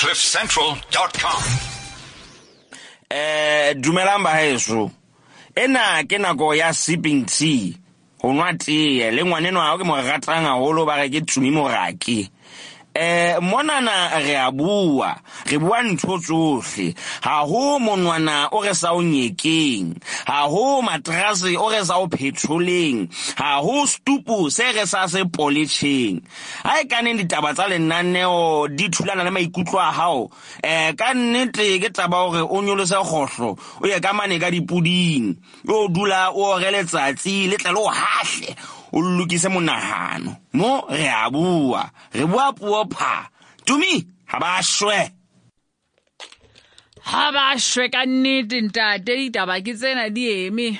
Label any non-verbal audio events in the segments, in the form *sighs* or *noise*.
cliffcentral.com eh dumelang ba heso. Ena ke nako ya sipping tea. Ho nwa tee le ngwanenwa ao ke mo ratang haholo ba re ke tumi moraki eh monana re a bua re bua ntho tsohle. Ha ho monwana o re sa o nyekeng ha ho matrase o re sa o phetholeng ha ho stupu se re sa se poletšheng ha e kaneng ditaba tsa lenaneo di thulana le maikutlo a hao eh ka nnete ke taba hore o nyolose kgohlo o ye ka mane ka dipuding o dula o ore letsatsi le tla le o hahle o lokise monahano. Mo re a bua re bua tumi ha ba ha ba ka nnete ntate. Ditaba ke tsena di eme.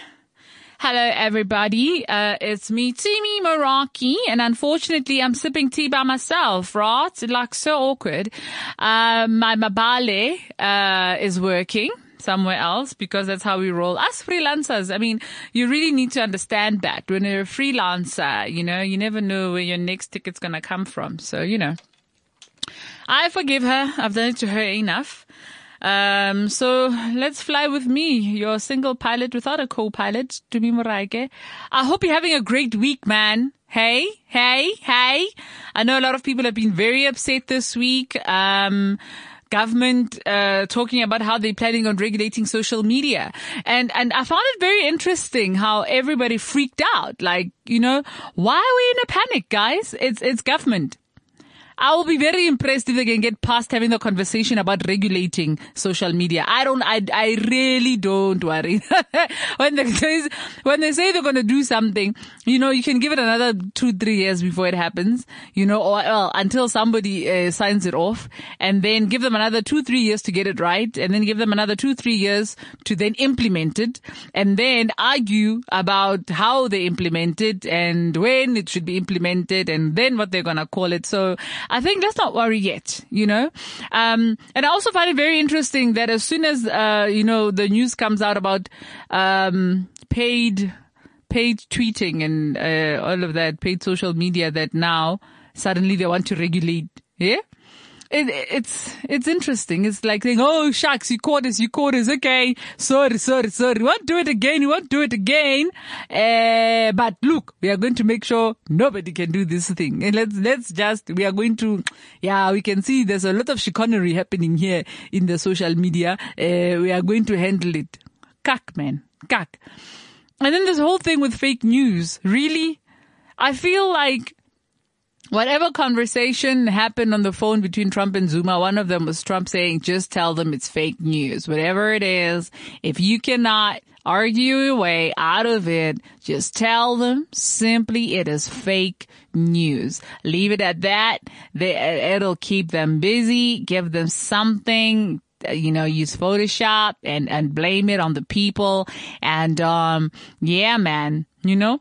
Hello, everybody. Uh, it's me, Tumi Morake, and unfortunately, I'm sipping tea by myself, right? Like so awkward. Um, my mabale uh, is working somewhere else because that's how we roll. Us freelancers, I mean, you really need to understand that when you're a freelancer, you know, you never know where your next ticket's going to come from. So, you know, I forgive her. I've done it to her enough. Um, so let's fly with me, your single pilot without a co-pilot, Tumi Morake. I hope you're having a great week, man. Hey, hey, hey. I know a lot of people have been very upset this week. Um, government uh, talking about how they're planning on regulating social media. And and I found it very interesting how everybody freaked out. Like, you know, why are we in a panic, guys? It's it's government. I will be very impressed if they can get past having the conversation about regulating social media. I don't, I, I really don't worry. *laughs* when they when they say they're going to do something, you know, you can give it another two, three years before it happens, you know, or well, until somebody uh, signs it off and then give them another two, three years to get it right and then give them another two, three years to then implement it and then argue about how they implement it and when it should be implemented and then what they're going to call it. So I think let's not worry yet, you know. Um, and I also find it very interesting that as soon as uh, you know the news comes out about um, paid paid tweeting and uh, all of that, paid social media, that now suddenly they want to regulate. Yeah. It, it's it's interesting. It's like saying, "Oh shucks, you caught us, you caught us." Okay, sorry, sorry, sorry. We won't do it again. We won't do it again. Uh, but look, we are going to make sure nobody can do this thing. And let's let's just we are going to, yeah, we can see there's a lot of chicanery happening here in the social media. Uh, we are going to handle it. Kak, man, kak. And then this whole thing with fake news. Really, I feel like Whatever conversation happened on the phone between Trump and Zuma, one of them was Trump saying, just tell them it's fake news. Whatever it is, if you cannot argue your way out of it, just tell them simply it is fake news. Leave it at that. They, it'll keep them busy, give them something you know, use Photoshop and, and blame it on the people. And, um, yeah, man, you know,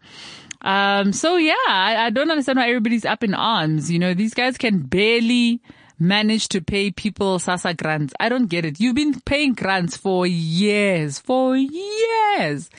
um, so yeah, I, I don't understand why everybody's up in arms. You know, these guys can barely manage to pay people SASSA grants. I don't get it. You've been paying grants for years, for years.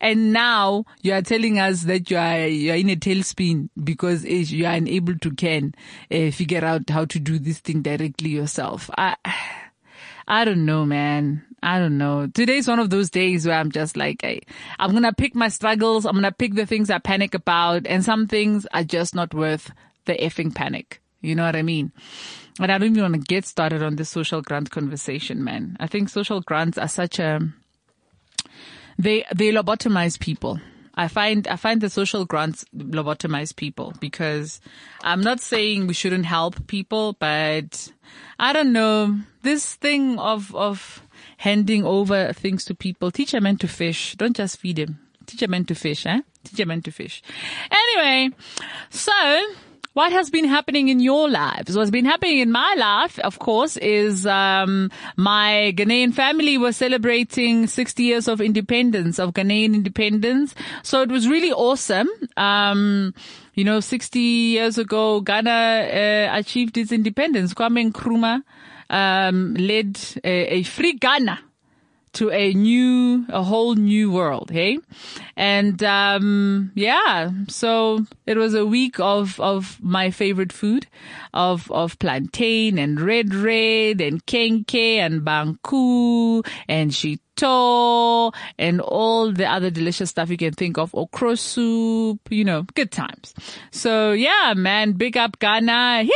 And now you are telling us that you are, you are in a tailspin because you are unable to can uh, figure out how to do this thing directly yourself. I, *sighs* I don't know, man. I don't know. Today's one of those days where I'm just like, I, I'm going to pick my struggles. I'm going to pick the things I panic about and some things are just not worth the effing panic. You know what I mean? And I don't even want to get started on this social grant conversation, man. I think social grants are such a, they, they lobotomize people. I find I find the social grants lobotomize people because I'm not saying we shouldn't help people, but I don't know this thing of of handing over things to people. Teach a man to fish. Don't just feed him. Teach a man to fish, eh? Teach a man to fish. Anyway, so what has been happening in your lives? What's been happening in my life, of course, is um, my Ghanaian family was celebrating 60 years of independence, of Ghanaian independence. So it was really awesome. Um, you know, 60 years ago, Ghana uh, achieved its independence. Kwame Nkrumah um, led a, a free Ghana to a new, a whole new world, hey? And, um, yeah, so it was a week of, of my favorite food, of, of plantain and red red and kenkey and banku and shito and all the other delicious stuff you can think of, okra soup, you know, good times. So yeah, man, big up Ghana.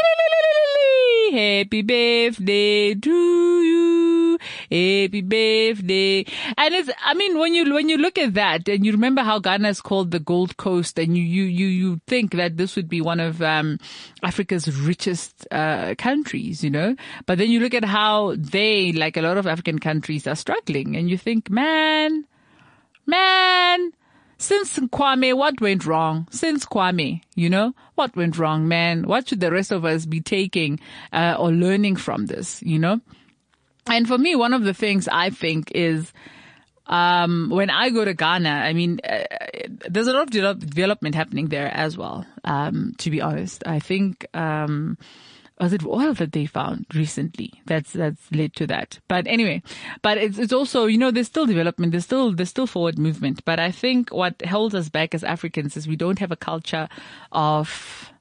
Happy birthday to you. Happy birthday. And it's, I mean, when you, when you look at that and you remember how Ghana is called the Gold Coast and you, you, you, you think that this would be one of, um, Africa's richest, uh, countries, you know, but then you look at how they, like a lot of African countries are struggling and you think, man, man, since Kwame, what went wrong? Since Kwame, you know, what went wrong, man? What should the rest of us be taking uh, or learning from this, you know? And for me, one of the things I think is, um, when I go to Ghana, I mean, uh, there's a lot of de- development happening there as well. Um, to be honest, I think, um, was it oil that they found recently. That's that's led to that. But anyway but it's it's also you know there's still development there's still there's still forward movement. But i think what holds us back as africans is we don't have a culture of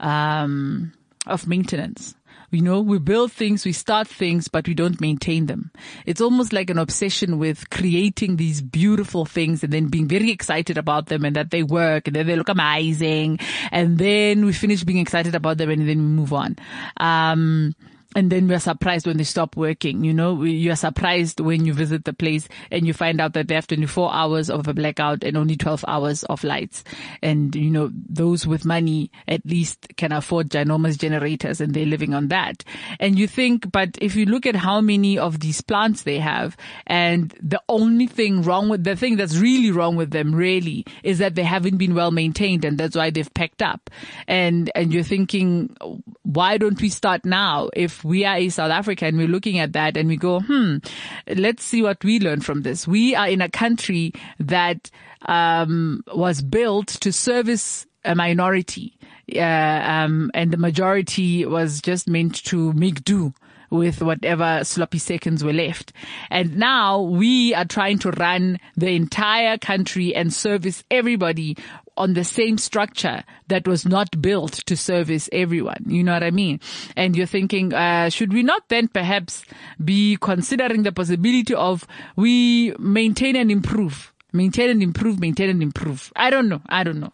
um of maintenance you know, we build things, we start things, but we don't maintain them. It's almost like an obsession with creating these beautiful things and then being very excited about them and that they work and then they look amazing. And then we finish being excited about them and then we move on. Um, and then we're surprised when they stop working. You know, you're surprised when you visit the place and you find out that they have 24 hours of a blackout and only 12 hours of lights. And, you know, those with money at least can afford ginormous generators and they're living on that. And you think, but if you look at how many of these plants they have and the only thing wrong with the thing that's really wrong with them really is that they haven't been well maintained and that's why they've packed up. And, and you're thinking, why don't we start now if we are in South Africa and we're looking at that and we go, hmm, let's see what we learn from this. We are in a country that um, was built to service a minority, uh, um, and the majority was just meant to make do with whatever sloppy seconds were left. And now we are trying to run the entire country and service everybody on the same structure that was not built to service everyone. You know what I mean? And you're thinking, uh, should we not then perhaps be considering the possibility of we maintain and improve? Maintain and improve, maintain and improve. I don't know. I don't know.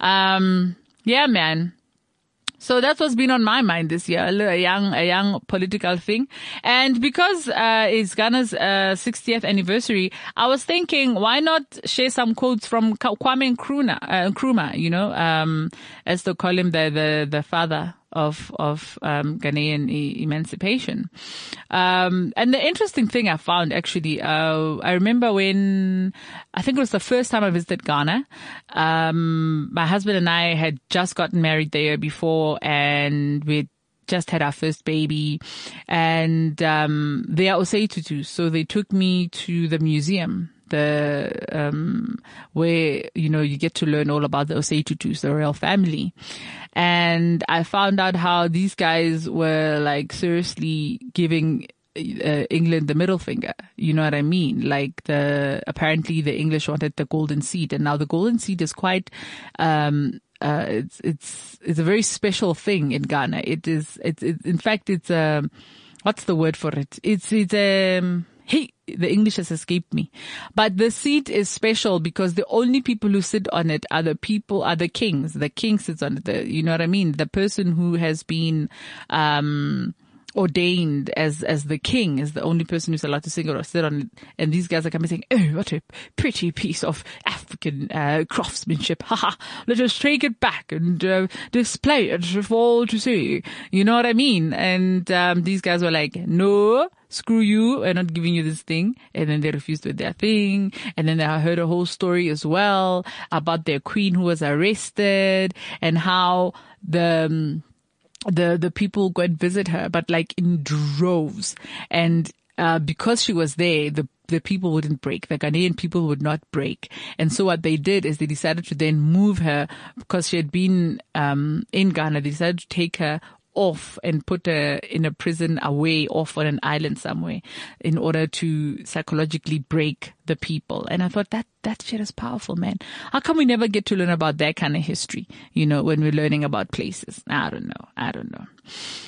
Um, yeah, man. So that's what's been on my mind this year, a young, a young political thing. And because, uh, it's Ghana's, uh, 60th anniversary, I was thinking, why not share some quotes from Kwame Nkrumah, uh, Nkrumah, you know, um, as to call him the, the, the father of of um, Ghanaian e- emancipation. Um, and the interesting thing I found actually, uh, I remember when I think it was the first time I visited Ghana. Um, my husband and I had just gotten married the year before, and we just had our first baby and um, they are Osei Tutus. So they took me to the museum the um, where you know you get to learn all about the Osei the royal family, and I found out how these guys were like seriously giving uh, England the middle finger. You know what I mean? Like the apparently the English wanted the golden seed, and now the golden seed is quite. Um, uh, it's it's it's a very special thing in Ghana. It is it's it, in fact it's um, what's the word for it? It's it's um, hey the English has escaped me. But the seat is special because the only people who sit on it are the people, are the kings. The king sits on it. The, you know what I mean? The person who has been, um, ordained as as the king is the only person who's allowed to sing or sit on it. And these guys are coming saying, "Oh, what a pretty piece of African uh, craftsmanship! Let us take it back and uh, display it for all to see." You know what I mean? And um, these guys were like, "No." screw you, we're not giving you this thing. And then they refused with their thing. And then I heard a whole story as well about their queen who was arrested and how the, um, the, the people go and visit her, but like in droves. And, uh, because she was there, the the people wouldn't break. The Ghanaian people would not break. And so what they did is they decided to then move her because she had been um, in Ghana. They decided to take her off and put her in a prison away off on an island somewhere in order to psychologically break the people. And I thought that, that shit is powerful, man. How come we never get to learn about that kind of history? You know, when we're learning about places. I don't know. I don't know.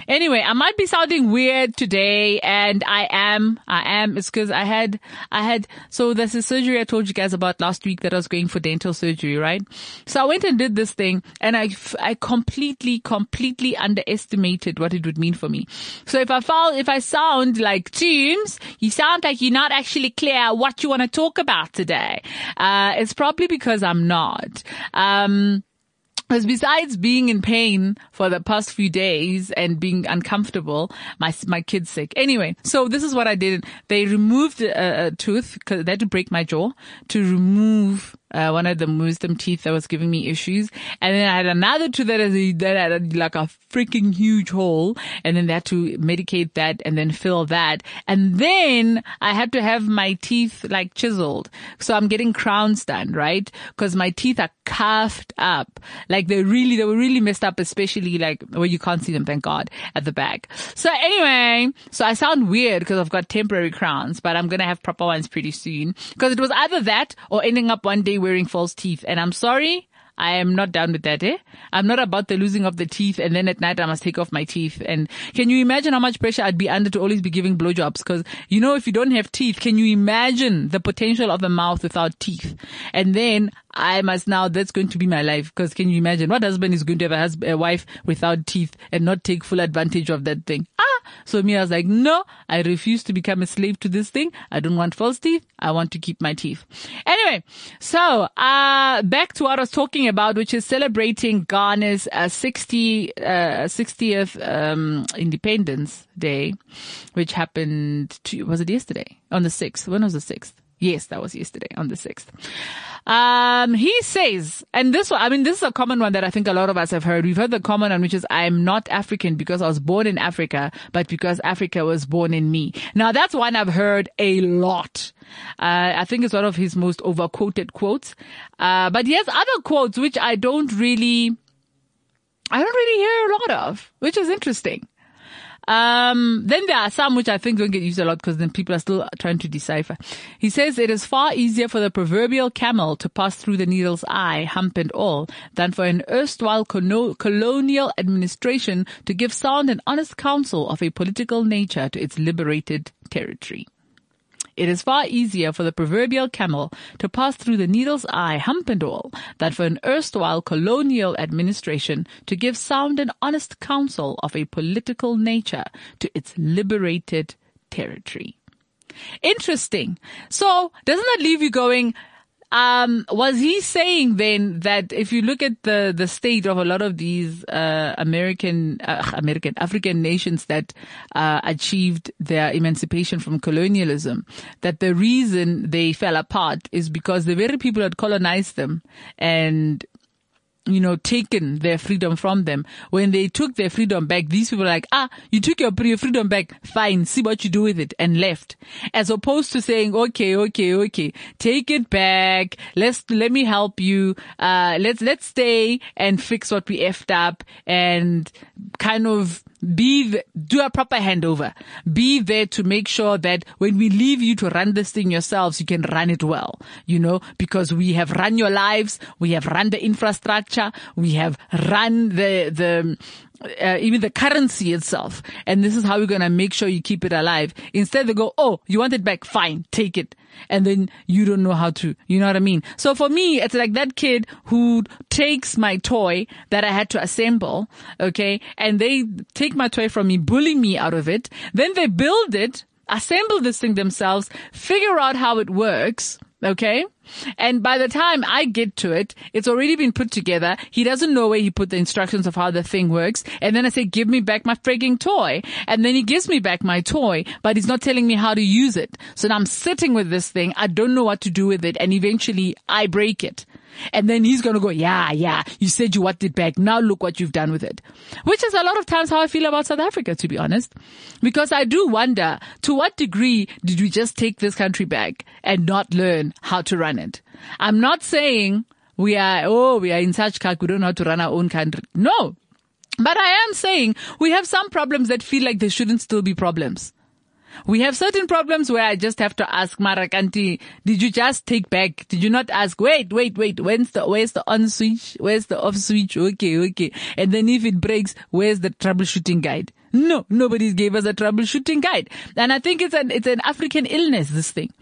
Anyway, I might be sounding weird today and I am, I am. It's cause I had, I had, so there's a surgery I told you guys about last week that I was going for dental surgery, right? So I went and did this thing and I, I completely, completely underestimated what it would mean for me. So if I fall, if I sound like Toombs, you sound like you're not actually clear what you want to talk about today. Uh, it's probably because I'm not. Um, because besides being in pain for the past few days and being uncomfortable, my my kid's sick. Anyway, so this is what I did. They removed a, a tooth because they had to break my jaw to remove uh, one of the wisdom teeth that was giving me issues. And then I had another tooth that had, that had like a freaking huge hole. And then they had to medicate that and then fill that. And then I had to have my teeth like chiseled. So I'm getting crowns done, right? Cause my teeth are cuffed up. Like they really, they were really messed up, especially like where you can't see them, thank God, at the back. So anyway, so I sound weird because I've got temporary crowns, but I'm going to have proper ones pretty soon. Cause it was either that or ending up one day wearing false teeth. And I'm sorry, I am not down with that, eh? I'm not about the losing of the teeth and then at night I must take off my teeth. And can you imagine how much pressure I'd be under to always be giving blowjobs? Cause you know, if you don't have teeth, can you imagine the potential of a mouth without teeth? And then I must now, that's going to be my life. Cause can you imagine what husband is going to have a, husband, a wife without teeth and not take full advantage of that thing? So me, I was like, no, I refuse to become a slave to this thing. I don't want false teeth. I want to keep my teeth. Anyway, so, uh, back to what I was talking about, which is celebrating Ghana's uh, 60, uh, 60th, um, Independence Day, which happened to, was it yesterday? On the 6th. When was the 6th? Yes, that was yesterday on the 6th. Um, he says, and this one, I mean, this is a common one that I think a lot of us have heard. We've heard the common one, which is, I'm not African because I was born in Africa, but because Africa was born in me. Now that's one I've heard a lot. Uh, I think it's one of his most overquoted quotes. Uh, but he has other quotes, which I don't really, I don't really hear a lot of, which is interesting. Um, then there are some which I think don't get used a lot because then people are still trying to decipher. He says it is far easier for the proverbial camel to pass through the needle's eye, hump and all, than for an erstwhile colonial administration to give sound and honest counsel of a political nature to its liberated territory. It is far easier for the proverbial camel to pass through the needle's eye, hump and all, than for an erstwhile colonial administration to give sound and honest counsel of a political nature to its liberated territory. Interesting. So doesn't that leave you going, um, was he saying then that if you look at the, the state of a lot of these, uh, American, uh, American, African nations that, uh, achieved their emancipation from colonialism, that the reason they fell apart is because the very people that colonized them and you know, taken their freedom from them. When they took their freedom back, these people were like, ah, you took your, freedom back. Fine. See what you do with it and left. As opposed to saying, okay, okay, okay, take it back. Let's, let me help you. Uh, let's, let's stay and fix what we effed up and kind of be, th- do a proper handover. Be there to make sure that when we leave you to run this thing yourselves, you can run it well, you know, because we have run your lives. We have run the infrastructure. We have run the, the, uh, even the currency itself. And this is how we're going to make sure you keep it alive. Instead they go, Oh, you want it back? Fine. Take it. And then you don't know how to, you know what I mean? So for me, it's like that kid who takes my toy that I had to assemble. Okay. And they take my toy from me, bully me out of it. Then they build it, assemble this thing themselves, figure out how it works. Okay. And by the time I get to it, it's already been put together. He doesn't know where he put the instructions of how the thing works. And then I say, give me back my frigging toy. And then he gives me back my toy, but he's not telling me how to use it. So now I'm sitting with this thing. I don't know what to do with it. And eventually I break it. And then he's going to go, yeah, yeah, you said you wanted back. Now look what you've done with it. Which is a lot of times how I feel about South Africa, to be honest. Because I do wonder, to what degree did we just take this country back and not learn how to run it? I'm not saying we are, oh, we are in such cack, we don't know how to run our own country. No. But I am saying we have some problems that feel like they shouldn't still be problems. We have certain problems where I just have to ask Marakanti, did you just take back? Did you not ask, wait, wait, wait, when's the, where's the on switch? Where's the off switch? Okay, okay. And then if it breaks, where's the troubleshooting guide? No, nobody gave us a troubleshooting guide. And I think it's an, it's an African illness, this thing.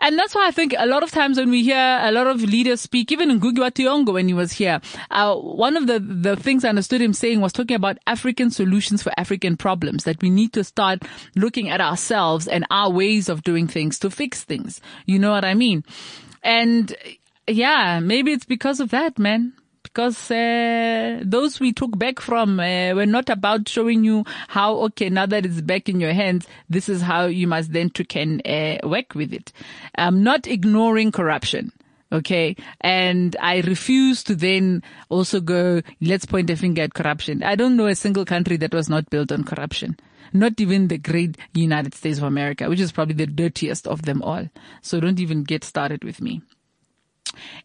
And that's why I think a lot of times when we hear a lot of leaders speak, even in wa when he was here, uh, one of the, the things I understood him saying was talking about African solutions for African problems, that we need to start looking at ourselves and our ways of doing things to fix things. You know what I mean? And yeah, maybe it's because of that, man because uh, those we took back from uh, were not about showing you how okay now that it's back in your hands this is how you must then to can uh, work with it i'm not ignoring corruption Okay. And I refuse to then also go, let's point a finger at corruption. I don't know a single country that was not built on corruption. Not even the great United States of America, which is probably the dirtiest of them all. So don't even get started with me.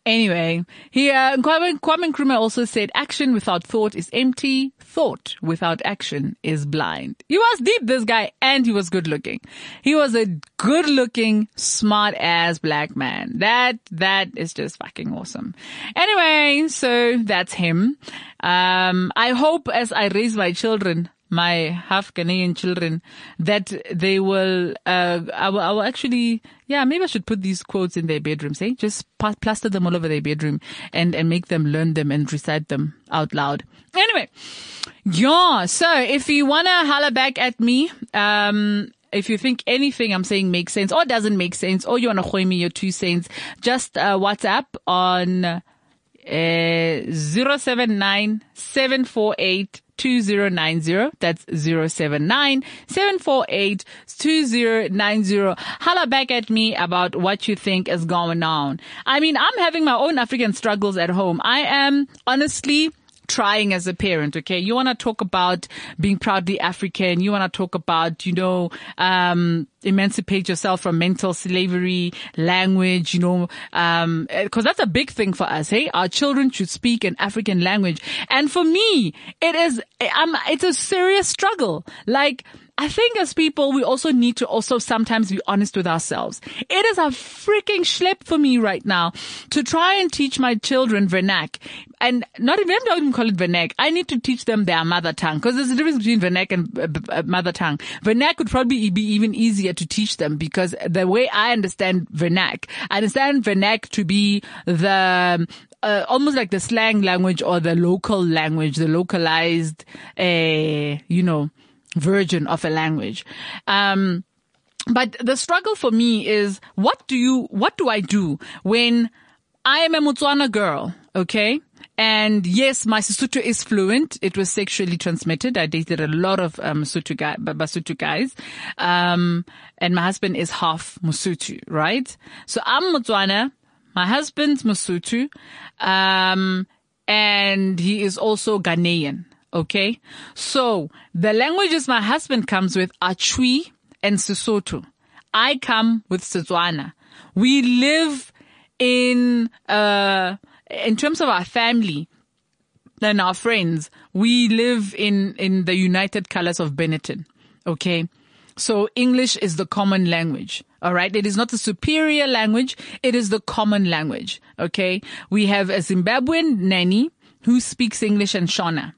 Anyway, here, Kwame, Kwame Nkrumah also said, action without thought is empty. Thought without action is blind. He was deep, this guy, and he was good looking. He was a good looking, smart ass black man. That, that is just fucking awesome. Anyway, so that's him. Um, I hope as I raise my children, my half Ghanaian children that they will, uh, I will, I will actually, yeah, maybe I should put these quotes in their bedrooms, eh? Just plaster them all over their bedroom and, and make them learn them and recite them out loud. Anyway, yeah, so if you want to holler back at me, um, if you think anything I'm saying makes sense or doesn't make sense, or you want to show me your two cents, just uh, WhatsApp on uh, 079 748 2090. That's 079 748 2090. Holla back at me about what you think is going on. I mean, I'm having my own African struggles at home. I am honestly trying as a parent. Okay. You want to talk about being proudly African. You want to talk about, you know, um, emancipate yourself from mental slavery, language, you know, um, cause that's a big thing for us. Hey, our children should speak an African language. And for me, it is, um, it's a serious struggle. Like, I think as people, we also need to also sometimes be honest with ourselves. It is a freaking schlep for me right now to try and teach my children vernac and not even, don't even call it vernac. I need to teach them their mother tongue because there's a difference between vernac and uh, uh, mother tongue. Vernac would probably be even easier to teach them because the way I understand vernac, I understand vernac to be the uh, almost like the slang language or the local language, the localized, uh, you know, version of a language. Um, but the struggle for me is what do you, what do I do when I am a Motswana girl? Okay. And yes, my Sesotho is fluent. It was sexually transmitted. I dated a lot of um, guy, guys. Um, and my husband is half Mosotho, right? So I'm Motswana. My husband's Mosotho. Um, and he is also Ghanaian. Okay. So the languages my husband comes with are Twi and Sesotho. I come with Setswana. We live in, uh, in terms of our family and our friends, we live in, in the United Colors of Benetton. Okay. So English is the common language. All right. It is not the superior language. It is the common language. Okay. We have a Zimbabwean nanny who speaks English and Shona.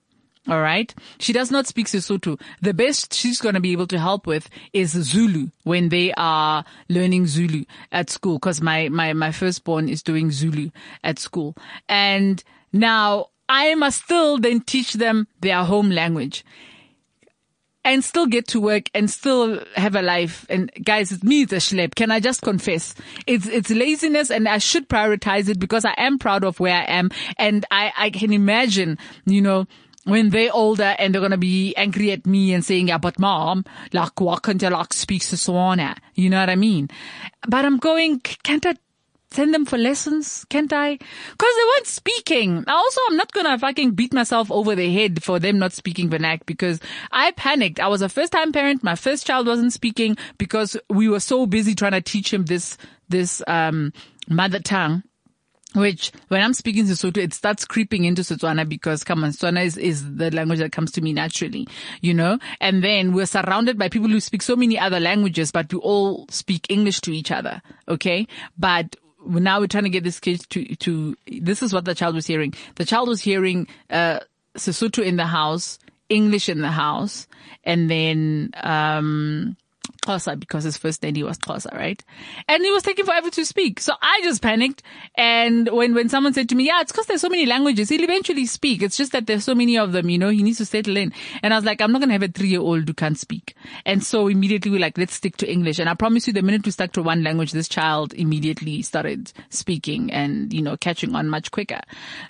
All right. She does not speak Sesotho. The best she's going to be able to help with is Zulu when they are learning Zulu at school. Cause my, my, my firstborn is doing Zulu at school. And now I must still then teach them their home language and still get to work and still have a life. And guys, it's me, it's a schlep. Can I just confess? It's, it's laziness and I should prioritize it because I am proud of where I am. And I, I can imagine, you know, when they're older and they're gonna be angry at me and saying, yeah, but mom, like, why can't you like speak Setswana? You know what I mean? But I'm going, can't I send them for lessons? Can't I? Cause they weren't speaking. Also, I'm not gonna fucking beat myself over the head for them not speaking vernac because I panicked. I was a first time parent. My first child wasn't speaking because we were so busy trying to teach him this, this, um, mother tongue which when I'm speaking Sesotho, it starts creeping into Setswana because come on, Setswana is, is the language that comes to me naturally, you know? And then we're surrounded by people who speak so many other languages, but we all speak English to each other. Okay. But now we're trying to get this kid to, to, this is what the child was hearing. The child was hearing, uh, Sesotho in the house, English in the house, and then, um, Xhosa because his first he was Xhosa, right? And he was taking forever to speak. So I just panicked. And when, when someone said to me, yeah, it's because there's so many languages, he'll eventually speak. It's just that there's so many of them, you know, he needs to settle in. And I was like, I'm not going to have a three year old who can't speak. And so immediately we are like, let's stick to English. And I promise you the minute we stuck to one language, this child immediately started speaking and, you know, catching on much quicker.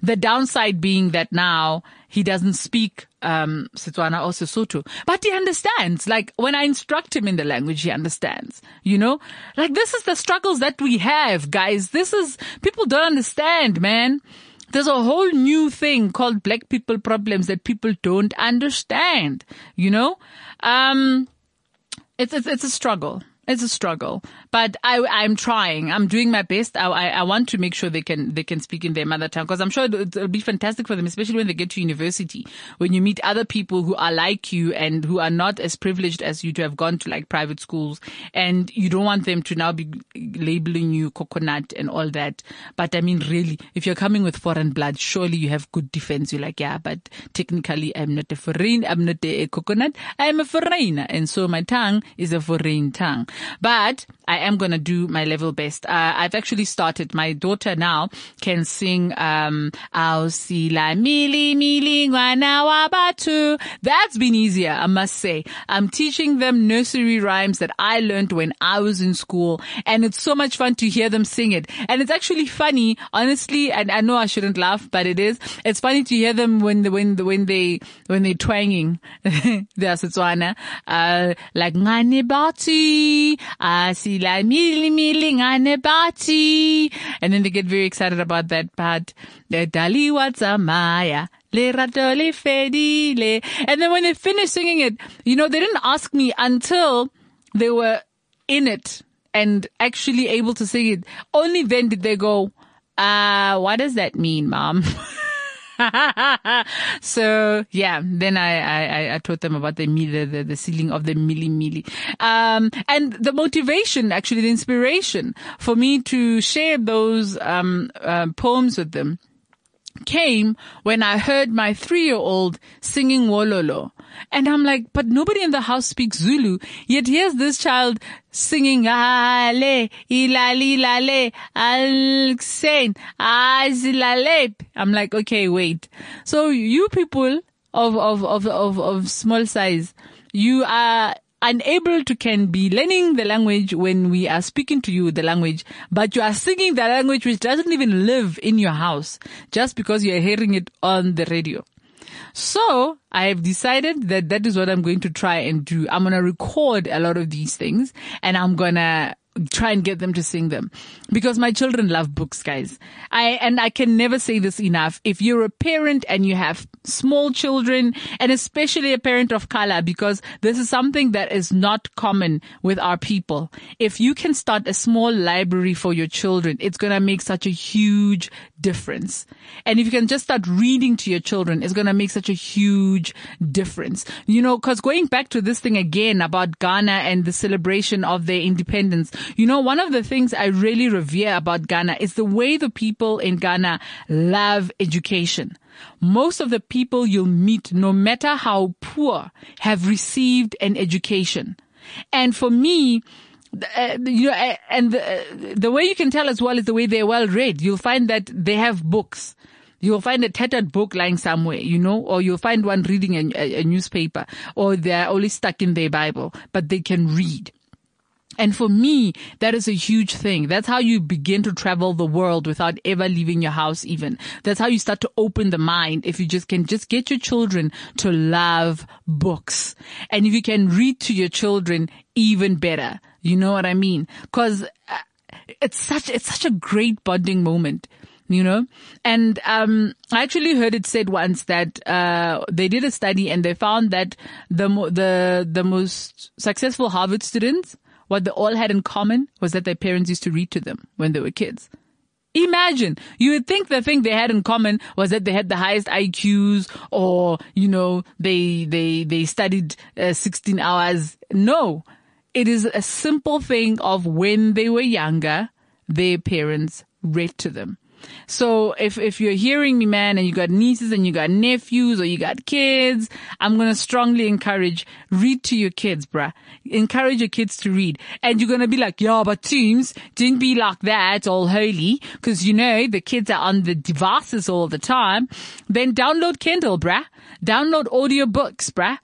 The downside being that now he doesn't speak um, Setswana or Sesotho, but he understands. Like when I instruct him in the language, he understands. You know, like this is the struggles that we have, guys. This is people don't understand, man. There's a whole new thing called black people problems that people don't understand. You know, um, it's it's it's a struggle. It's a struggle, but I, I'm trying. I'm doing my best. I, I, I want to make sure they can, they can speak in their mother tongue because I'm sure it'll, it'll be fantastic for them, especially when they get to university, when you meet other people who are like you and who are not as privileged as you to have gone to like private schools and you don't want them to now be labeling you coconut and all that. But I mean, really, if you're coming with foreign blood, surely you have good defense. You're like, yeah, but technically I'm not a foreign, I'm not a coconut. I'm a foreigner. And so my tongue is a foreign tongue. But I am going to do my level best. Uh, I've actually started. My daughter now can sing, um, Ausila mili mili wabatu. That's been easier, I must say. I'm teaching them nursery rhymes that I learned when I was in school. And it's so much fun to hear them sing it. And it's actually funny, honestly, and I know I shouldn't laugh, but it is. It's funny to hear them when the, when the, when they, when they're twanging *laughs* their Setswana, uh, like, ngane bati, mili mili ngane. And then they get very excited about that part. Dali watsamaya. Le. And then when they finish singing it, you know, they didn't ask me until they were in it and actually able to sing it. Only then did they go, uh, what does that mean, mom? *laughs* *laughs* so yeah, then I, I, I taught them about the, the, the, the ceiling of the milli milli. Um, and the motivation, actually the inspiration for me to share those, um, uh, poems with them came when I heard my three-year-old singing Wololo. And I'm like, but nobody in the house speaks Zulu. Yet here's this child singing Ale, Ilali Lale, Alxen, Azilale. I'm like, okay, wait. So you people of, of, of, of, of small size, you are unable to can be learning the language when we are speaking to you the language, but you are singing the language which doesn't even live in your house just because you are hearing it on the radio. So I have decided that that is what I'm going to try and do. I'm going to record a lot of these things and I'm going to try and get them to sing them because my children love books, guys. I, and I can never say this enough. If you're a parent and you have small children and especially a parent of color, because this is something that is not common with our people. If you can start a small library for your children, it's going to make such a huge difference. And if you can just start reading to your children, it's going to make such a huge difference. You know, cause going back to this thing again about Ghana and the celebration of their independence, you know, one of the things I really revere about Ghana is the way the people in Ghana love education. Most of the people you'll meet, no matter how poor, have received an education. And for me, uh, you know, uh, and the, uh, the way you can tell as well is the way they're well read. You'll find that they have books. You'll find a tattered book lying somewhere, you know, or you'll find one reading a, a, a newspaper, or they're only stuck in their Bible, but they can read. And for me, that is a huge thing. That's how you begin to travel the world without ever leaving your house even. That's how you start to open the mind. If you just can just get your children to love books. And if you can read to your children, even better. You know what I mean? Cause uh, it's such, it's such a great bonding moment you know and um i actually heard it said once that uh they did a study and they found that the the the most successful harvard students what they all had in common was that their parents used to read to them when they were kids. Imagine. You would think the thing they had in common was that they had the highest IQs or, you know, they, they, they studied uh, 16 hours. No. It is a simple thing of when they were younger, their parents read to them. So if, if you're hearing me, man, and you got nieces and you got nephews or you got kids, I'm going to strongly encourage read to your kids, bruh. Encourage your kids to read. And you're going to be like, yeah, but teams didn't be like that all holy. Cause you know, the kids are on the devices all the time. Then download Kindle, bruh. Download audio books, bruh.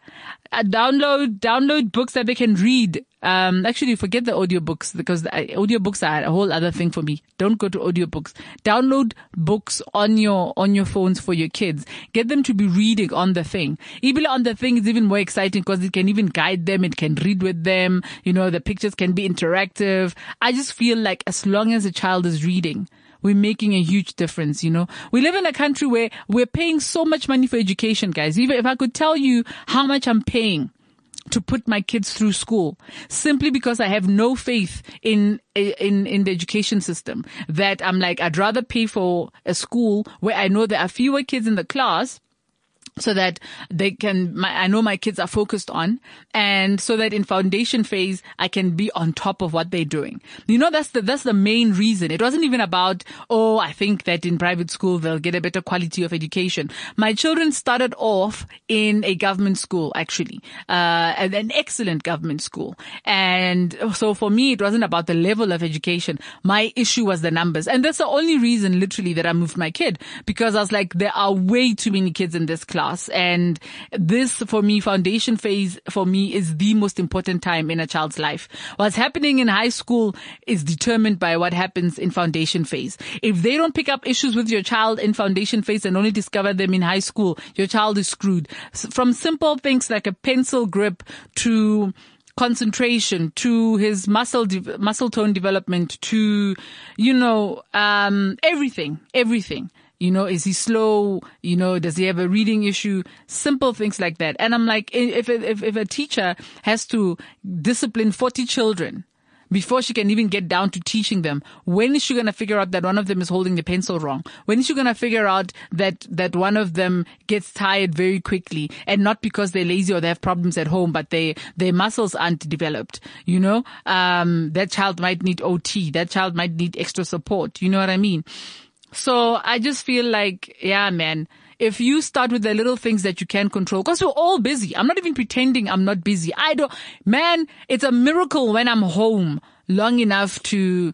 Uh, download, download books that they can read um, actually forget the audiobooks because the uh, audiobooks are a whole other thing for me. Don't go to audiobooks. Download books on your, on your phones for your kids. Get them to be reading on the thing. Even on the thing is even more exciting because it can even guide them. It can read with them. You know, the pictures can be interactive. I just feel like as long as a child is reading, we're making a huge difference, you know. We live in a country where we're paying so much money for education, guys. Even if I could tell you how much I'm paying to put my kids through school simply because I have no faith in, in, in the education system. That I'm like, I'd rather pay for a school where I know there are fewer kids in the class so that they can, my, I know my kids are focused on and so that in foundation phase, I can be on top of what they're doing. You know, that's the, that's the main reason. It wasn't even about, oh, I think that in private school, they'll get a better quality of education. My children started off in a government school, actually, uh, an excellent government school. And so for me, it wasn't about the level of education. My issue was the numbers. And that's the only reason literally that I moved my kid because I was like, there are way too many kids in this class class. And this for me, foundation phase for me is the most important time in a child's life. What's happening in high school is determined by what happens in foundation phase. If they don't pick up issues with your child in foundation phase and only discover them in high school, your child is screwed. From simple things like a pencil grip to concentration to his muscle de- muscle tone development to you know um everything everything you know, is he slow? You know, does he have a reading issue? Simple things like that. And I'm like, if, if, if a teacher has to discipline 40 children, before she can even get down to teaching them. When is she going to figure out that one of them is holding the pencil wrong? When is she going to figure out that, that one of them gets tired very quickly and not because they're lazy or they have problems at home, but they, their muscles aren't developed? You know, um, that child might need OT. That child might need extra support. You know what I mean? So I just feel like, yeah, man, if you start with the little things that you can control, because we're all busy. I'm not even pretending I'm not busy. I don't, man, it's a miracle when I'm home long enough to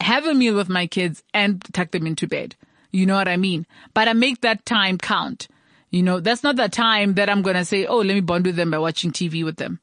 have a meal with my kids and tuck them into bed. You know what I mean? But I make that time count. You know, that's not the time that I'm going to say, oh, let me bond with them by watching TV with them.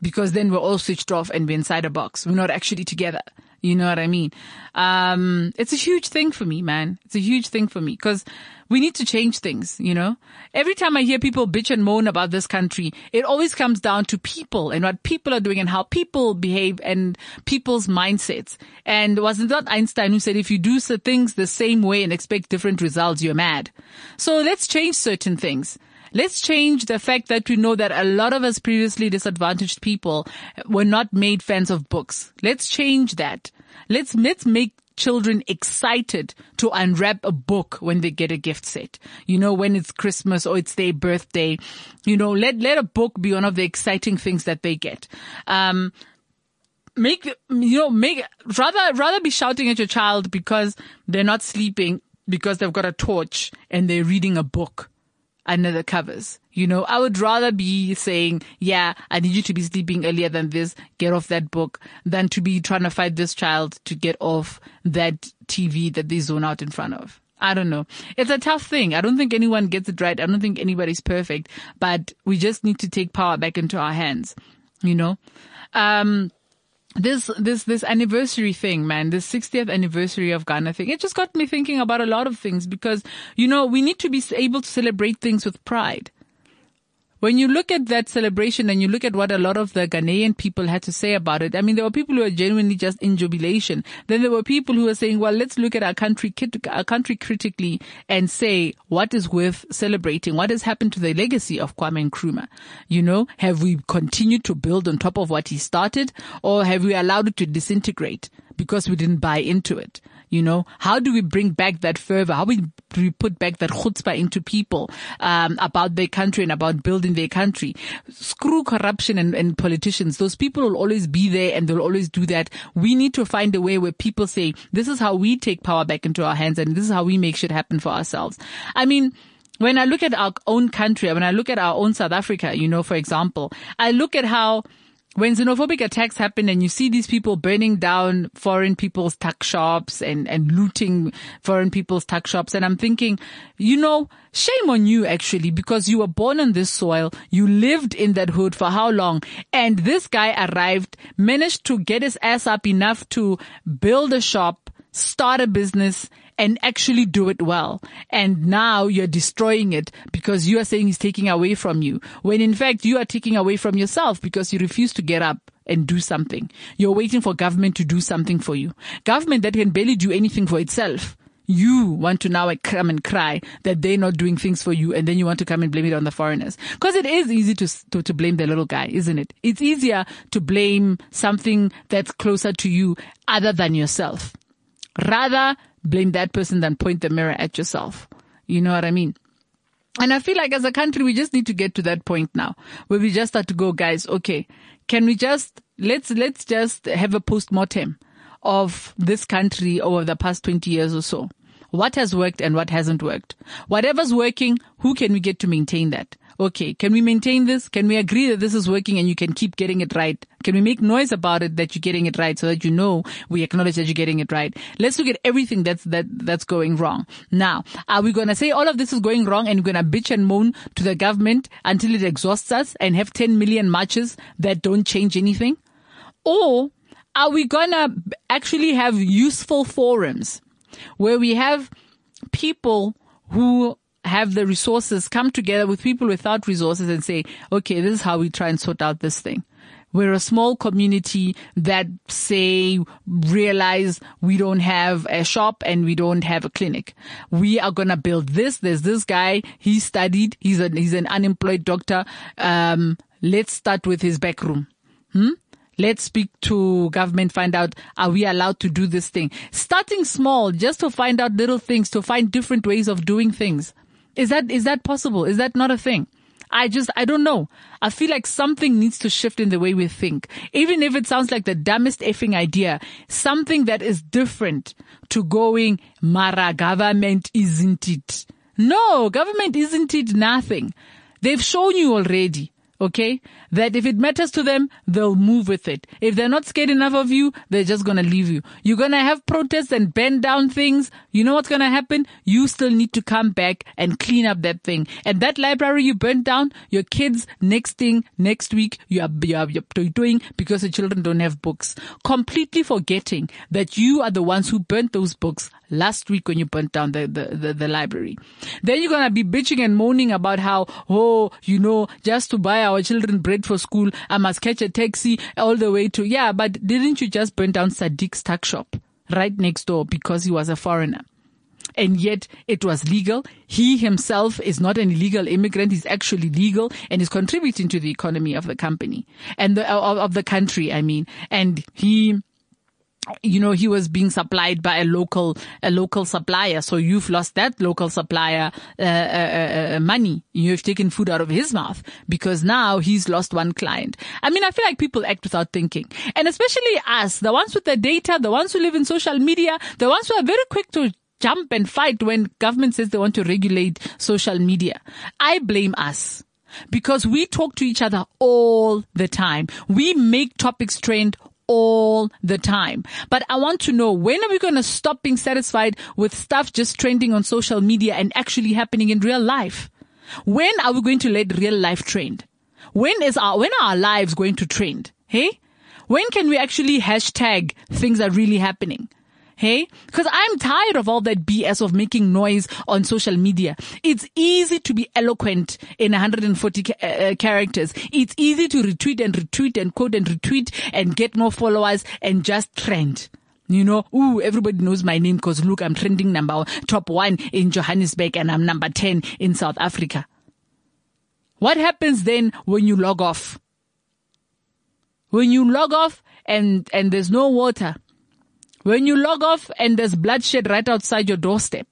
Because then we're all switched off and we're inside a box. We're not actually together. You know what I mean? Um, it's a huge thing for me, man. It's a huge thing for me because we need to change things, you know? Every time I hear people bitch and moan about this country, it always comes down to people and what people are doing and how people behave and people's mindsets. And wasn't that Einstein who said if you do things the same way and expect different results, you're mad. So let's change certain things. Let's change the fact that we know that a lot of us previously disadvantaged people were not made fans of books. Let's change that. Let's, let's make children excited to unwrap a book when they get a gift set. You know, when it's Christmas or it's their birthday, you know, let, let a book be one of the exciting things that they get. Um, make, you know, make, rather, rather be shouting at your child because they're not sleeping because they've got a torch and they're reading a book the covers. You know, I would rather be saying, yeah, I need you to be sleeping earlier than this, get off that book, than to be trying to fight this child to get off that TV that they zone out in front of. I don't know. It's a tough thing. I don't think anyone gets it right. I don't think anybody's perfect, but we just need to take power back into our hands, you know? Um, this this this anniversary thing, man, this 60th anniversary of Ghana thing, it just got me thinking about a lot of things because you know we need to be able to celebrate things with pride when you look at that celebration and you look at what a lot of the Ghanaian people had to say about it, I mean, there were people who were genuinely just in jubilation. Then there were people who were saying, well, let's look at our country, our country critically and say what is worth celebrating? What has happened to the legacy of Kwame Nkrumah? You know, have we continued to build on top of what he started or have we allowed it to disintegrate because we didn't buy into it? You know, how do we bring back that fervor? How do we put back that chutzpah into people, um, about their country and about building their country? Screw corruption and, and politicians. Those people will always be there and they'll always do that. We need to find a way where people say, this is how we take power back into our hands and this is how we make shit happen for ourselves. I mean, when I look at our own country, when I look at our own South Africa, you know, for example, I look at how when xenophobic attacks happen and you see these people burning down foreign people's tuck shops and, and looting foreign people's tuck shops. And I'm thinking, you know, shame on you actually, because you were born on this soil. You lived in that hood for how long? And this guy arrived, managed to get his ass up enough to build a shop, start a business, and actually do it well. And now you're destroying it because you are saying he's taking away from you. When in fact you are taking away from yourself because you refuse to get up and do something. You're waiting for government to do something for you. Government that can barely do anything for itself. You want to now come and cry that they're not doing things for you and then you want to come and blame it on the foreigners. Cause it is easy to, to, to blame the little guy, isn't it? It's easier to blame something that's closer to you other than yourself. Rather blame that person than point the mirror at yourself. You know what I mean? And I feel like as a country, we just need to get to that point now where we just start to go, guys, okay, can we just, let's, let's just have a post-mortem of this country over the past 20 years or so. What has worked and what hasn't worked? Whatever's working, who can we get to maintain that? Okay, can we maintain this? Can we agree that this is working and you can keep getting it right? Can we make noise about it that you're getting it right so that you know we acknowledge that you're getting it right? Let's look at everything that's, that, that's going wrong. Now, are we going to say all of this is going wrong and we're going to bitch and moan to the government until it exhausts us and have 10 million marches that don't change anything? Or are we going to actually have useful forums where we have people who have the resources come together with people without resources and say, okay, this is how we try and sort out this thing. We're a small community that say realize we don't have a shop and we don't have a clinic. We are gonna build this. There's this guy. He studied. He's a he's an unemployed doctor. Um, let's start with his back room. Hmm? Let's speak to government, find out, are we allowed to do this thing? Starting small, just to find out little things, to find different ways of doing things. Is that, is that possible? Is that not a thing? I just, I don't know. I feel like something needs to shift in the way we think. Even if it sounds like the dumbest effing idea, something that is different to going, Mara, government isn't it? No, government isn't it nothing. They've shown you already. Okay? That if it matters to them, they'll move with it. If they're not scared enough of you, they're just gonna leave you. You're gonna have protests and bend down things. You know what's gonna happen? You still need to come back and clean up that thing. And that library you burnt down, your kids next thing, next week, you are, you are you're doing because the children don't have books. Completely forgetting that you are the ones who burnt those books last week when you burnt down the, the, the, the library. Then you're gonna be bitching and moaning about how, oh, you know, just to buy our children bread for school, I must catch a taxi all the way to, yeah, but didn't you just burn down Sadiq's tuck shop right next door because he was a foreigner? and yet it was legal. He himself is not an illegal immigrant. He's actually legal and is contributing to the economy of the company and the, of, of the country. I mean, and he, you know, he was being supplied by a local, a local supplier. So you've lost that local supplier, uh, uh, uh, uh, money. You've taken food out of his mouth because now he's lost one client. I mean, I feel like people act without thinking and especially us, the ones with the data, the ones who live in social media, the ones who are very quick to jump and fight when government says they want to regulate social media. I blame us because we talk to each other all the time. We make topics trend all the time. But I want to know when are we going to stop being satisfied with stuff just trending on social media and actually happening in real life? When are we going to let real life trend? When is our, when are our lives going to trend? Hey? When can we actually hashtag things are really happening? Hey? Cause I'm tired of all that BS of making noise on social media. It's easy to be eloquent in 140 ca- uh, uh, characters. It's easy to retweet and retweet and quote and retweet and get more followers and just trend. You know, ooh, everybody knows my name because look, I'm trending number top one in Johannesburg and I'm number 10 in South Africa. What happens then when you log off? When you log off and, and there's no water, When you log off and there's bloodshed right outside your doorstep.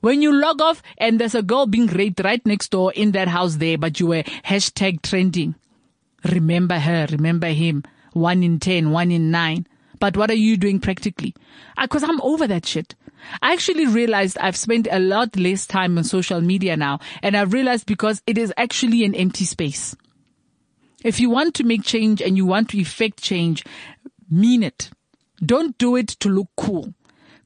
When you log off and there's a girl being raped right next door in that house there, but you were hashtag trending. Remember her, remember him. One in ten, one in nine. But what are you doing practically? Ah, because I'm over that shit. I actually realized I've spent a lot less time on social media now, and I've realized because it is actually an empty space. If you want to make change and you want to effect change, mean it. Don't do it to look cool.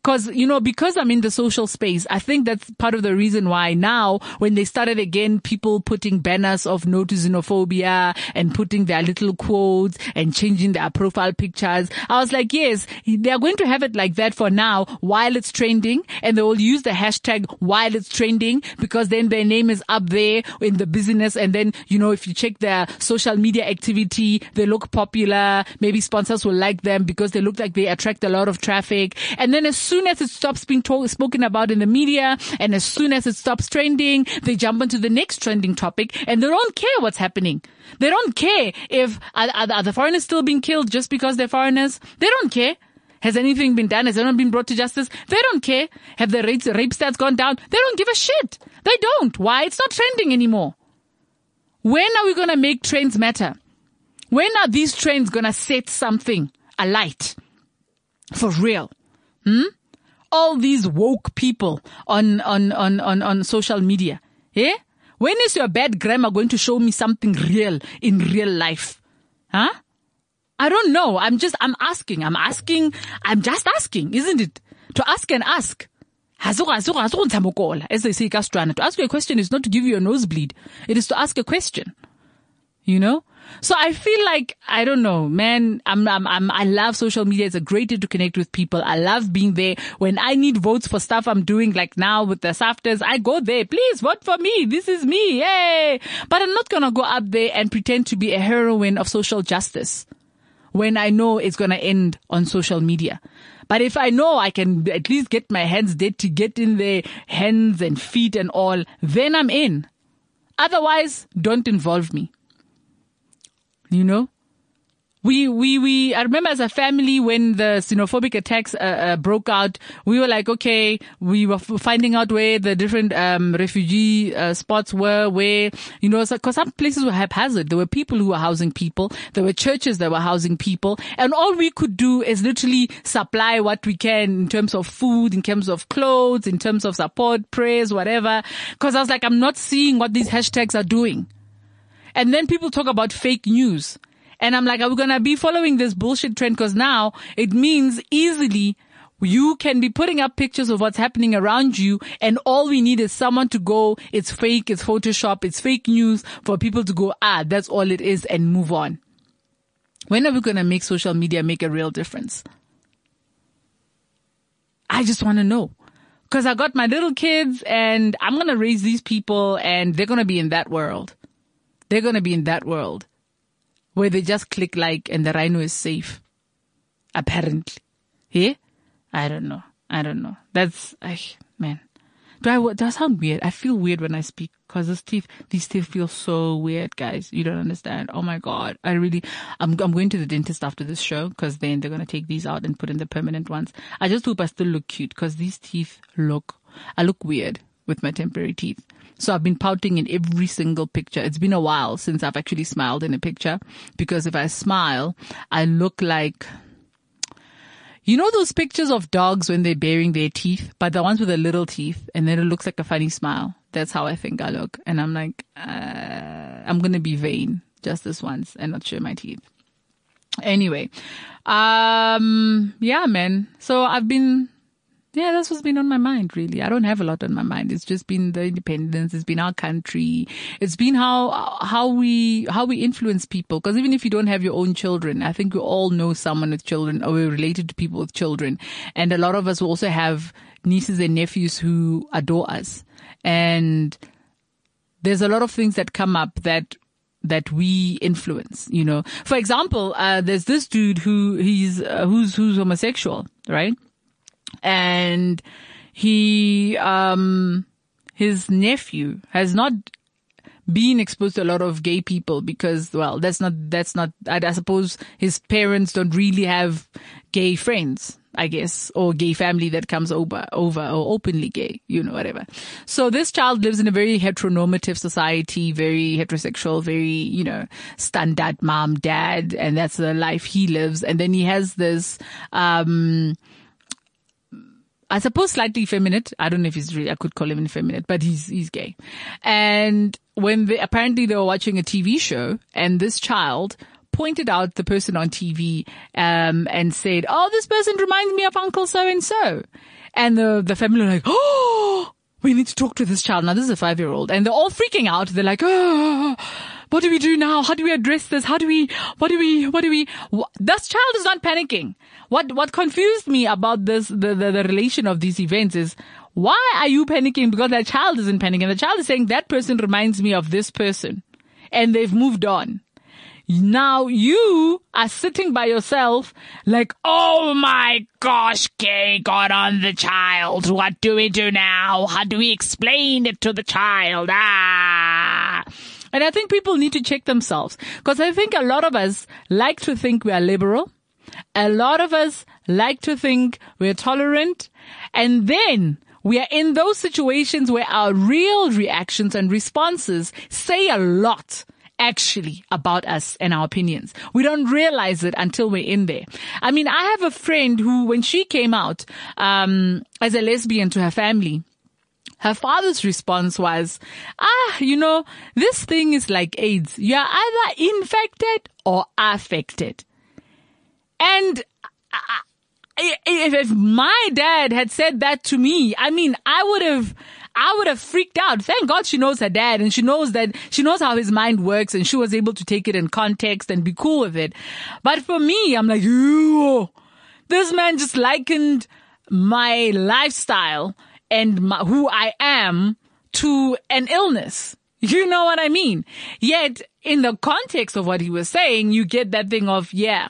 Cause, you know, because I'm in the social space, I think that's part of the reason why now, when they started again, people putting banners of no to xenophobia and putting their little quotes and changing their profile pictures. I was like, yes, they are going to have it like that for now while it's trending and they will use the hashtag while it's trending because then their name is up there in the business. And then, you know, if you check their social media activity, they look popular. Maybe sponsors will like them because they look like they attract a lot of traffic. And then as soon as it stops being told, spoken about in the media and as soon as it stops trending, they jump into the next trending topic and they don't care what's happening. They don't care if are, are, are the foreigners still being killed just because they're foreigners. They don't care. Has anything been done? Has anyone been brought to justice? They don't care. Have the rates, rape stats gone down? They don't give a shit. They don't. Why? It's not trending anymore. When are we going to make trends matter? When are these trends going to set something alight? For real. Hmm? All these woke people on, on, on, on, on social media. Eh? When is your bad grammar going to show me something real in real life? Huh? I don't know. I'm just, I'm asking. I'm asking. I'm just asking, isn't it? To ask and ask. As they say To ask you a question is not to give you a nosebleed. It is to ask a question. You know? So I feel like, I don't know, man, I'm, I'm, I'm, I love social media. It's a great way to connect with people. I love being there. When I need votes for stuff I'm doing, like now with the SAFTAs, I go there. Please vote for me. This is me. Yay. But I'm not to go up there and pretend to be a heroine of social justice when I know it's to end on social media. But if I know I can at least get my hands dirty, get in there, hands and feet and all, then I'm in. Otherwise, don't involve me you know? We, we, we, I remember as a family when the xenophobic attacks uh, uh, broke out, we were like, okay, we were finding out where the different, um, refugee, uh, spots were, where, you know, cause some places were haphazard. There were people who were housing people. There were churches that were housing people. And all we could do is literally supply what we can in terms of food, in terms of clothes, in terms of support, prayers, whatever. Cause I was like, I'm not seeing what these hashtags are doing. And then people talk about fake news. And I'm like, are we going to be following this bullshit trend? Cause now it means easily you can be putting up pictures of what's happening around you and all we need is someone to go, it's fake, it's Photoshop, it's fake news for people to go, ah, that's all it is and move on. When are we going to make social media make a real difference? I just want to know. Cause I got my little kids and I'm going to raise these people and they're going to be in that world. They're going to be in that world where they just click like and the rhino is safe. Apparently. Yeah? I don't know. I don't know. That's, I, man. Do I, does sound weird? I feel weird when I speak because these teeth, these teeth feel so weird, guys. You don't understand. Oh my God. I really, I'm, I'm going to the dentist after this show because then they're going to take these out and put in the permanent ones. I just hope I still look cute because these teeth look, I look weird with my temporary teeth. So I've been pouting in every single picture. It's been a while since I've actually smiled in a picture because if I smile, I look like, you know those pictures of dogs when they're baring their teeth, but the ones with the little teeth and then it looks like a funny smile. That's how I think I look. And I'm like, uh, I'm to be vain just this once and not show my teeth. Anyway, um, yeah, man. So I've been yeah, that's what's been on my mind, really. I don't have a lot on my mind. It's just been the independence. It's been our country. It's been how, how we, how we influence people. Cause even if you don't have your own children, I think we all know someone with children or we're related to people with children. And a lot of us also have nieces and nephews who adore us. And there's a lot of things that come up that that we influence, you know. For example, uh, there's this dude who he's uh, who's who's homosexual, right? And he um his nephew has not been exposed to a lot of gay people because well that's not that's not I, I, suppose his parents don't really have gay friends. I guess, or gay family that comes over, over, or openly gay, you know, whatever. So this child lives in a very heteronormative society, very heterosexual, very, you know, standard mom, dad, and that's the life he lives. And then he has this, um, I suppose slightly effeminate. I don't know if he's really, I could call him effeminate, but he's, he's gay. And when they, apparently they were watching a TV show and this child pointed out the person on TV, um, and said, oh, this person reminds me of Uncle so and so. And the, the family were like, oh, *gasps* we need to talk to this child. Now this is a five year old and they're all freaking out. They're like, oh, what do we do now? How do we address this? How do we, what do we, what do we, this child is not panicking. What, what confused me about this, the, the, the relation of these events is, why are you panicking? Because that child isn't panicking. The child is saying that person reminds me of this person and they've moved on. Now you are sitting by yourself like, oh my gosh, gay got on the child. What do we do now? How do we explain it to the child? Ah. And I think people need to check themselves because I think a lot of us like to think we are liberal. A lot of us like to think we're tolerant. And then we are in those situations where our real reactions and responses say a lot actually about us and our opinions. We don't realize it until we're in there. I mean, I have a friend who, when she came out, um, as a lesbian to her family, her father's response was, ah, you know, this thing is like AIDS. You're either infected or affected. And if my dad had said that to me, I mean, I would have, I would have freaked out. Thank God she knows her dad and she knows that she knows how his mind works and she was able to take it in context and be cool with it. But for me, I'm like, Ew, this man just likened my lifestyle and my, who I am to an illness. You know what I mean? Yet in the context of what he was saying, you get that thing of, yeah,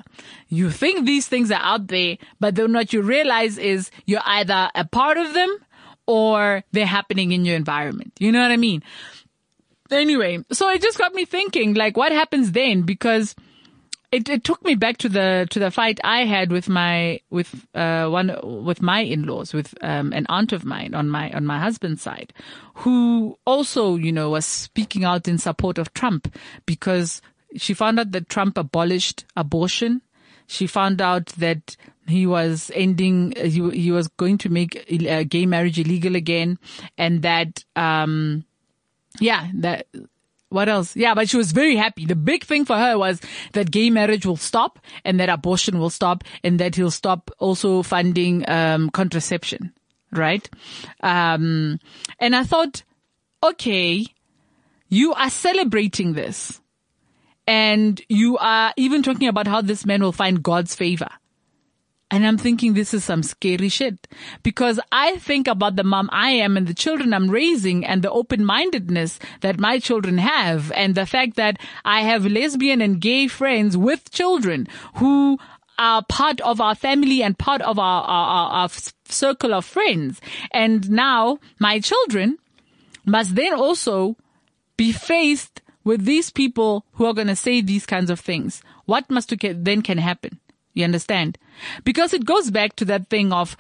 you think these things are out there, but then what you realize is you're either a part of them or they're happening in your environment. You know what I mean? Anyway, so it just got me thinking, like, what happens then? Because it, it took me back to the to the fight I had with my with uh one with my in-laws with um an aunt of mine on my on my husband's side who also you know was speaking out in support of Trump because she found out that Trump abolished abortion. She found out that he was ending, he, he was going to make uh, gay marriage illegal again and that, um, yeah, that, what else? Yeah, but she was very happy. The big thing for her was that gay marriage will stop and that abortion will stop and that he'll stop also funding, um, contraception. Right? Um, and I thought, okay, you are celebrating this and you are even talking about how this man will find God's favor. And I'm thinking this is some scary shit because I think about the mom I am and the children I'm raising and the open-mindedness that my children have and the fact that I have lesbian and gay friends with children who are part of our family and part of our, our, our, our circle of friends. And now my children must then also be faced with these people who are going to say these kinds of things, what must then can happen? You understand? Because it goes back to that thing of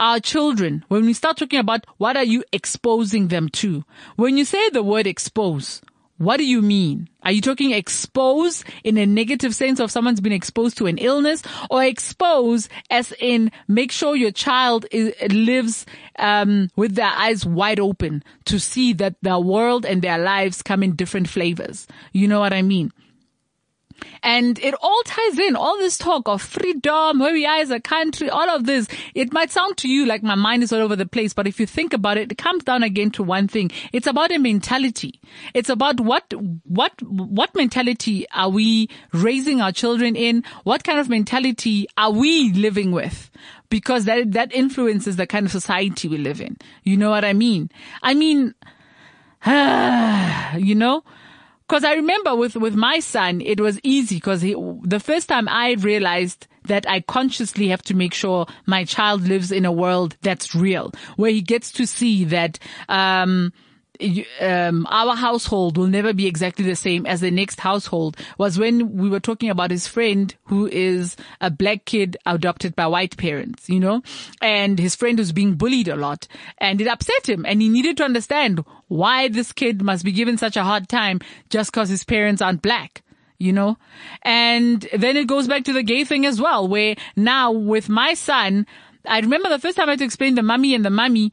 our children. When we start talking about what are you exposing them to? When you say the word expose, what do you mean? Are you talking expose in a negative sense of someone's been exposed to an illness or expose as in make sure your child is, lives um, with their eyes wide open to see that the world and their lives come in different flavors. You know what I mean? And it all ties in, all this talk of freedom, where we are as a country, all of this. It might sound to you like my mind is all over the place, but if you think about it, it comes down again to one thing. It's about a mentality. It's about what, what, what mentality are we raising our children in? What kind of mentality are we living with? Because that, that influences the kind of society we live in. You know what I mean? I mean, *sighs* you know, Cause I remember with, with my son, it was easy because the first time I realized that I consciously have to make sure my child lives in a world that's real, where he gets to see that, um, um, our household will never be exactly the same as the next household was when we were talking about his friend who is a black kid adopted by white parents, you know, and his friend was being bullied a lot and it upset him and he needed to understand why this kid must be given such a hard time just because his parents aren't black you know? And then it goes back to the gay thing as well, where now with my son, I remember the first time I had to explain the mummy and the mummy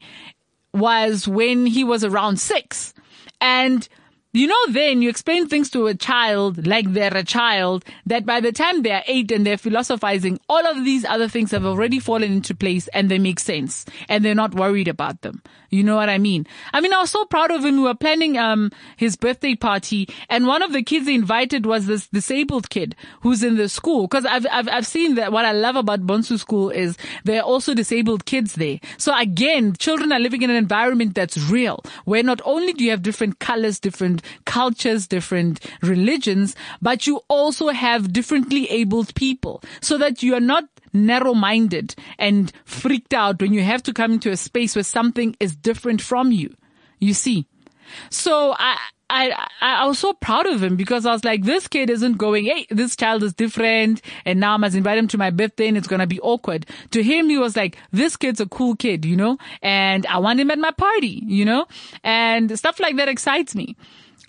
was when he was around six. And you know, then you explain things to a child like they're a child that by the time they're eight and they're philosophizing, all of these other things have already fallen into place and they make sense and they're not worried about them. You know what I mean? I mean, I was so proud of him. We were planning, um, his birthday party and one of the kids he invited was this disabled kid who's in the school. Cause I've, I've, I've seen that what I love about Bonsu school is there are also disabled kids there. So again, children are living in an environment that's real where not only do you have different colors, different cultures, different religions, but you also have differently abled people so that you are not narrow-minded and freaked out when you have to come into a space where something is different from you. You see? So I, I, I I was so proud of him because I was like, this kid isn't going, hey, this child is different and now I must invite him to my birthday and it's going to be awkward. To him, he was like, this kid's a cool kid, you know, and I want him at my party, you know, and stuff like that excites me.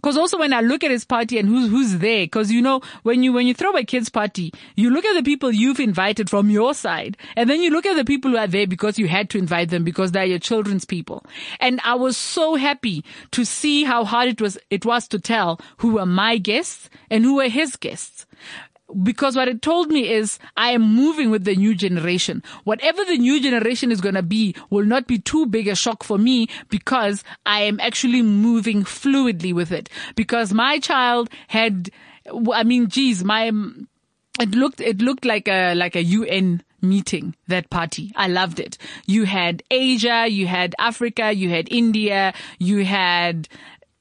Cause also when I look at his party and who's, who's there, cause you know, when you, when you throw a kid's party, you look at the people you've invited from your side and then you look at the people who are there because you had to invite them because they're your children's people. And I was so happy to see how hard it was, it was to tell who were my guests and who were his guests because what it told me is I am moving with the new generation. Whatever the new generation is going to be will not be too big a shock for me because I am actually moving fluidly with it. Because my child had, I mean, geez, my, it looked, it looked like a, like a UN meeting, that party. I loved it. You had Asia, you had Africa, you had India, you had,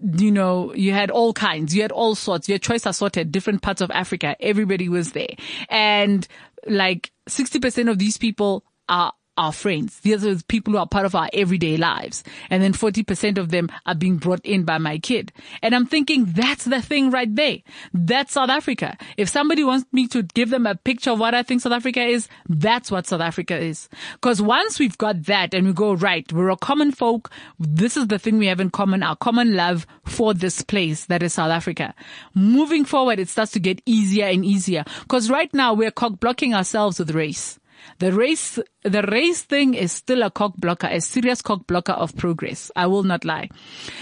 you know, you had all kinds, you had all sorts, your choice assorted, different parts of Africa. Everybody was there. And like 60% of these people are our friends. These are people who are part of our everyday lives. And then 40% of them are being brought in by my kid. And I'm thinking that's the thing right there. That's South Africa. If somebody wants me to give them a picture of what I think South Africa is, that's what South Africa is. Cause once we've got that and we go, right, we're a common folk. This is the thing we have in common, our common love for this place that is South Africa. Moving forward, it starts to get easier and easier. Cause right now we're cock blocking ourselves with race. The race, the race thing is still a cock blocker, a serious cock blocker of progress. I will not lie.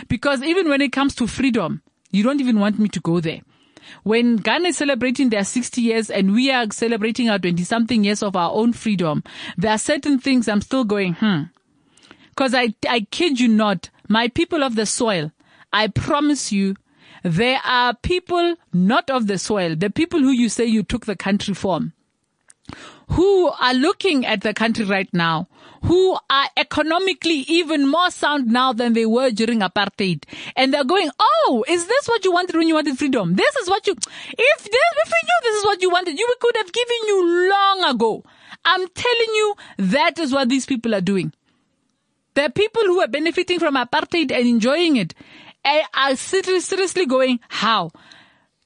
Because even when it comes to freedom, you don't even want me to go there. When Ghana is celebrating their 60 years and we are celebrating our 20 something years of our own freedom, there are certain things I'm still going, hmm. Cause I, I kid you not, my people of the soil, I promise you, there are people not of the soil, the people who you say you took the country from who are looking at the country right now, who are economically even more sound now than they were during apartheid. And they're going, oh, is this what you wanted when you wanted freedom? This is what you, if this, if we knew this is what you wanted, you could have given you long ago. I'm telling you, that is what these people are doing. Are people who are benefiting from apartheid and enjoying it and are seriously going, how?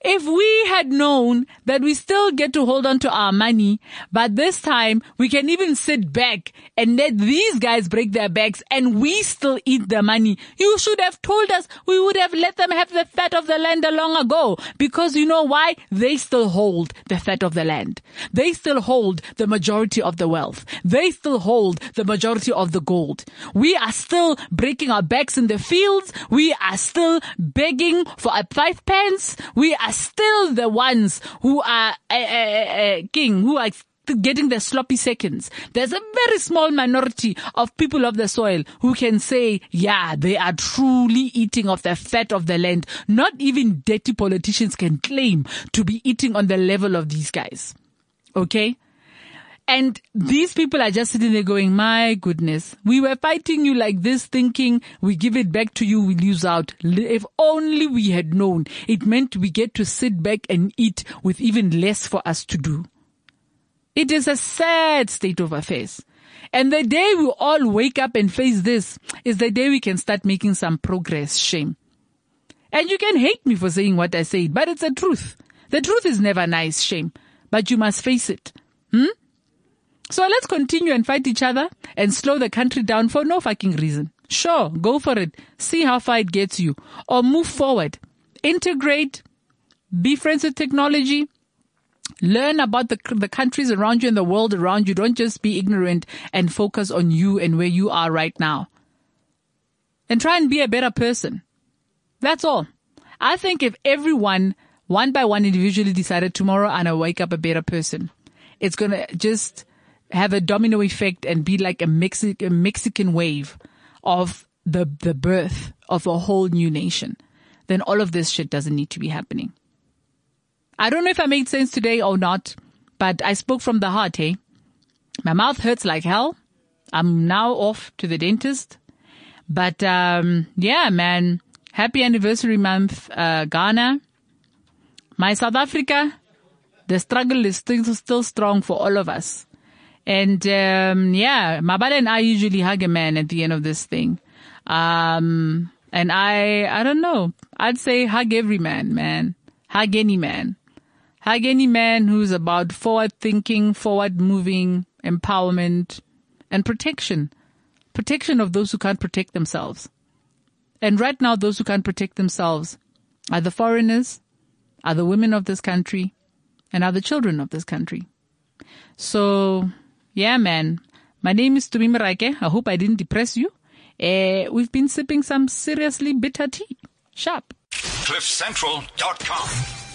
If we had known that we still get to hold on to our money, but this time we can even sit back and let these guys break their backs and we still eat the money, you should have told us we would have let them have the fat of the land a long ago. Because you know why? They still hold the fat of the land. They still hold the majority of the wealth. They still hold the majority of the gold. We are still breaking our backs in the fields. We are still begging for a five pence. We are still the ones who are uh, uh, uh, king, who are getting the sloppy seconds. There's a very small minority of people of the soil who can say, yeah, they are truly eating of the fat of the land. Not even dirty politicians can claim to be eating on the level of these guys. Okay? And these people are just sitting there going, my goodness, we were fighting you like this thinking we give it back to you, we lose out. If only we had known, it meant we get to sit back and eat with even less for us to do. It is a sad state of affairs. And the day we all wake up and face this is the day we can start making some progress. Shame. And you can hate me for saying what I said, but it's the truth. The truth is never nice, shame, but you must face it. Hmm? So let's continue and fight each other and slow the country down for no fucking reason. Sure, go for it. See how far it gets you. Or move forward. Integrate. Be friends with technology. Learn about the, the countries around you and the world around you. Don't just be ignorant and focus on you and where you are right now. And try and be a better person. That's all. I think if everyone, one by one individually decided tomorrow and I'm wake up a better person, it's gonna just have a domino effect and be like a, Mexi- a Mexican wave of the, the birth of a whole new nation. Then all of this shit doesn't need to be happening. I don't know if I made sense today or not, but I spoke from the heart, hey? My mouth hurts like hell. I'm now off to the dentist. But, um, yeah, man, happy anniversary month, uh, Ghana. My South Africa, the struggle is still, still strong for all of us. And, um, yeah, Mabala and I usually hug a man at the end of this thing. Um, and I, I don't know. I'd say hug every man, man. Hug any man. Hug any man who's about forward thinking, forward moving, empowerment, and protection. Protection of those who can't protect themselves. And right now, those who can't protect themselves are the foreigners, are the women of this country, and are the children of this country. So, yeah, man. My name is Tumi Morake. I hope I didn't depress you. Uh, we've been sipping some seriously bitter tea. Sharp. CliffCentral.com.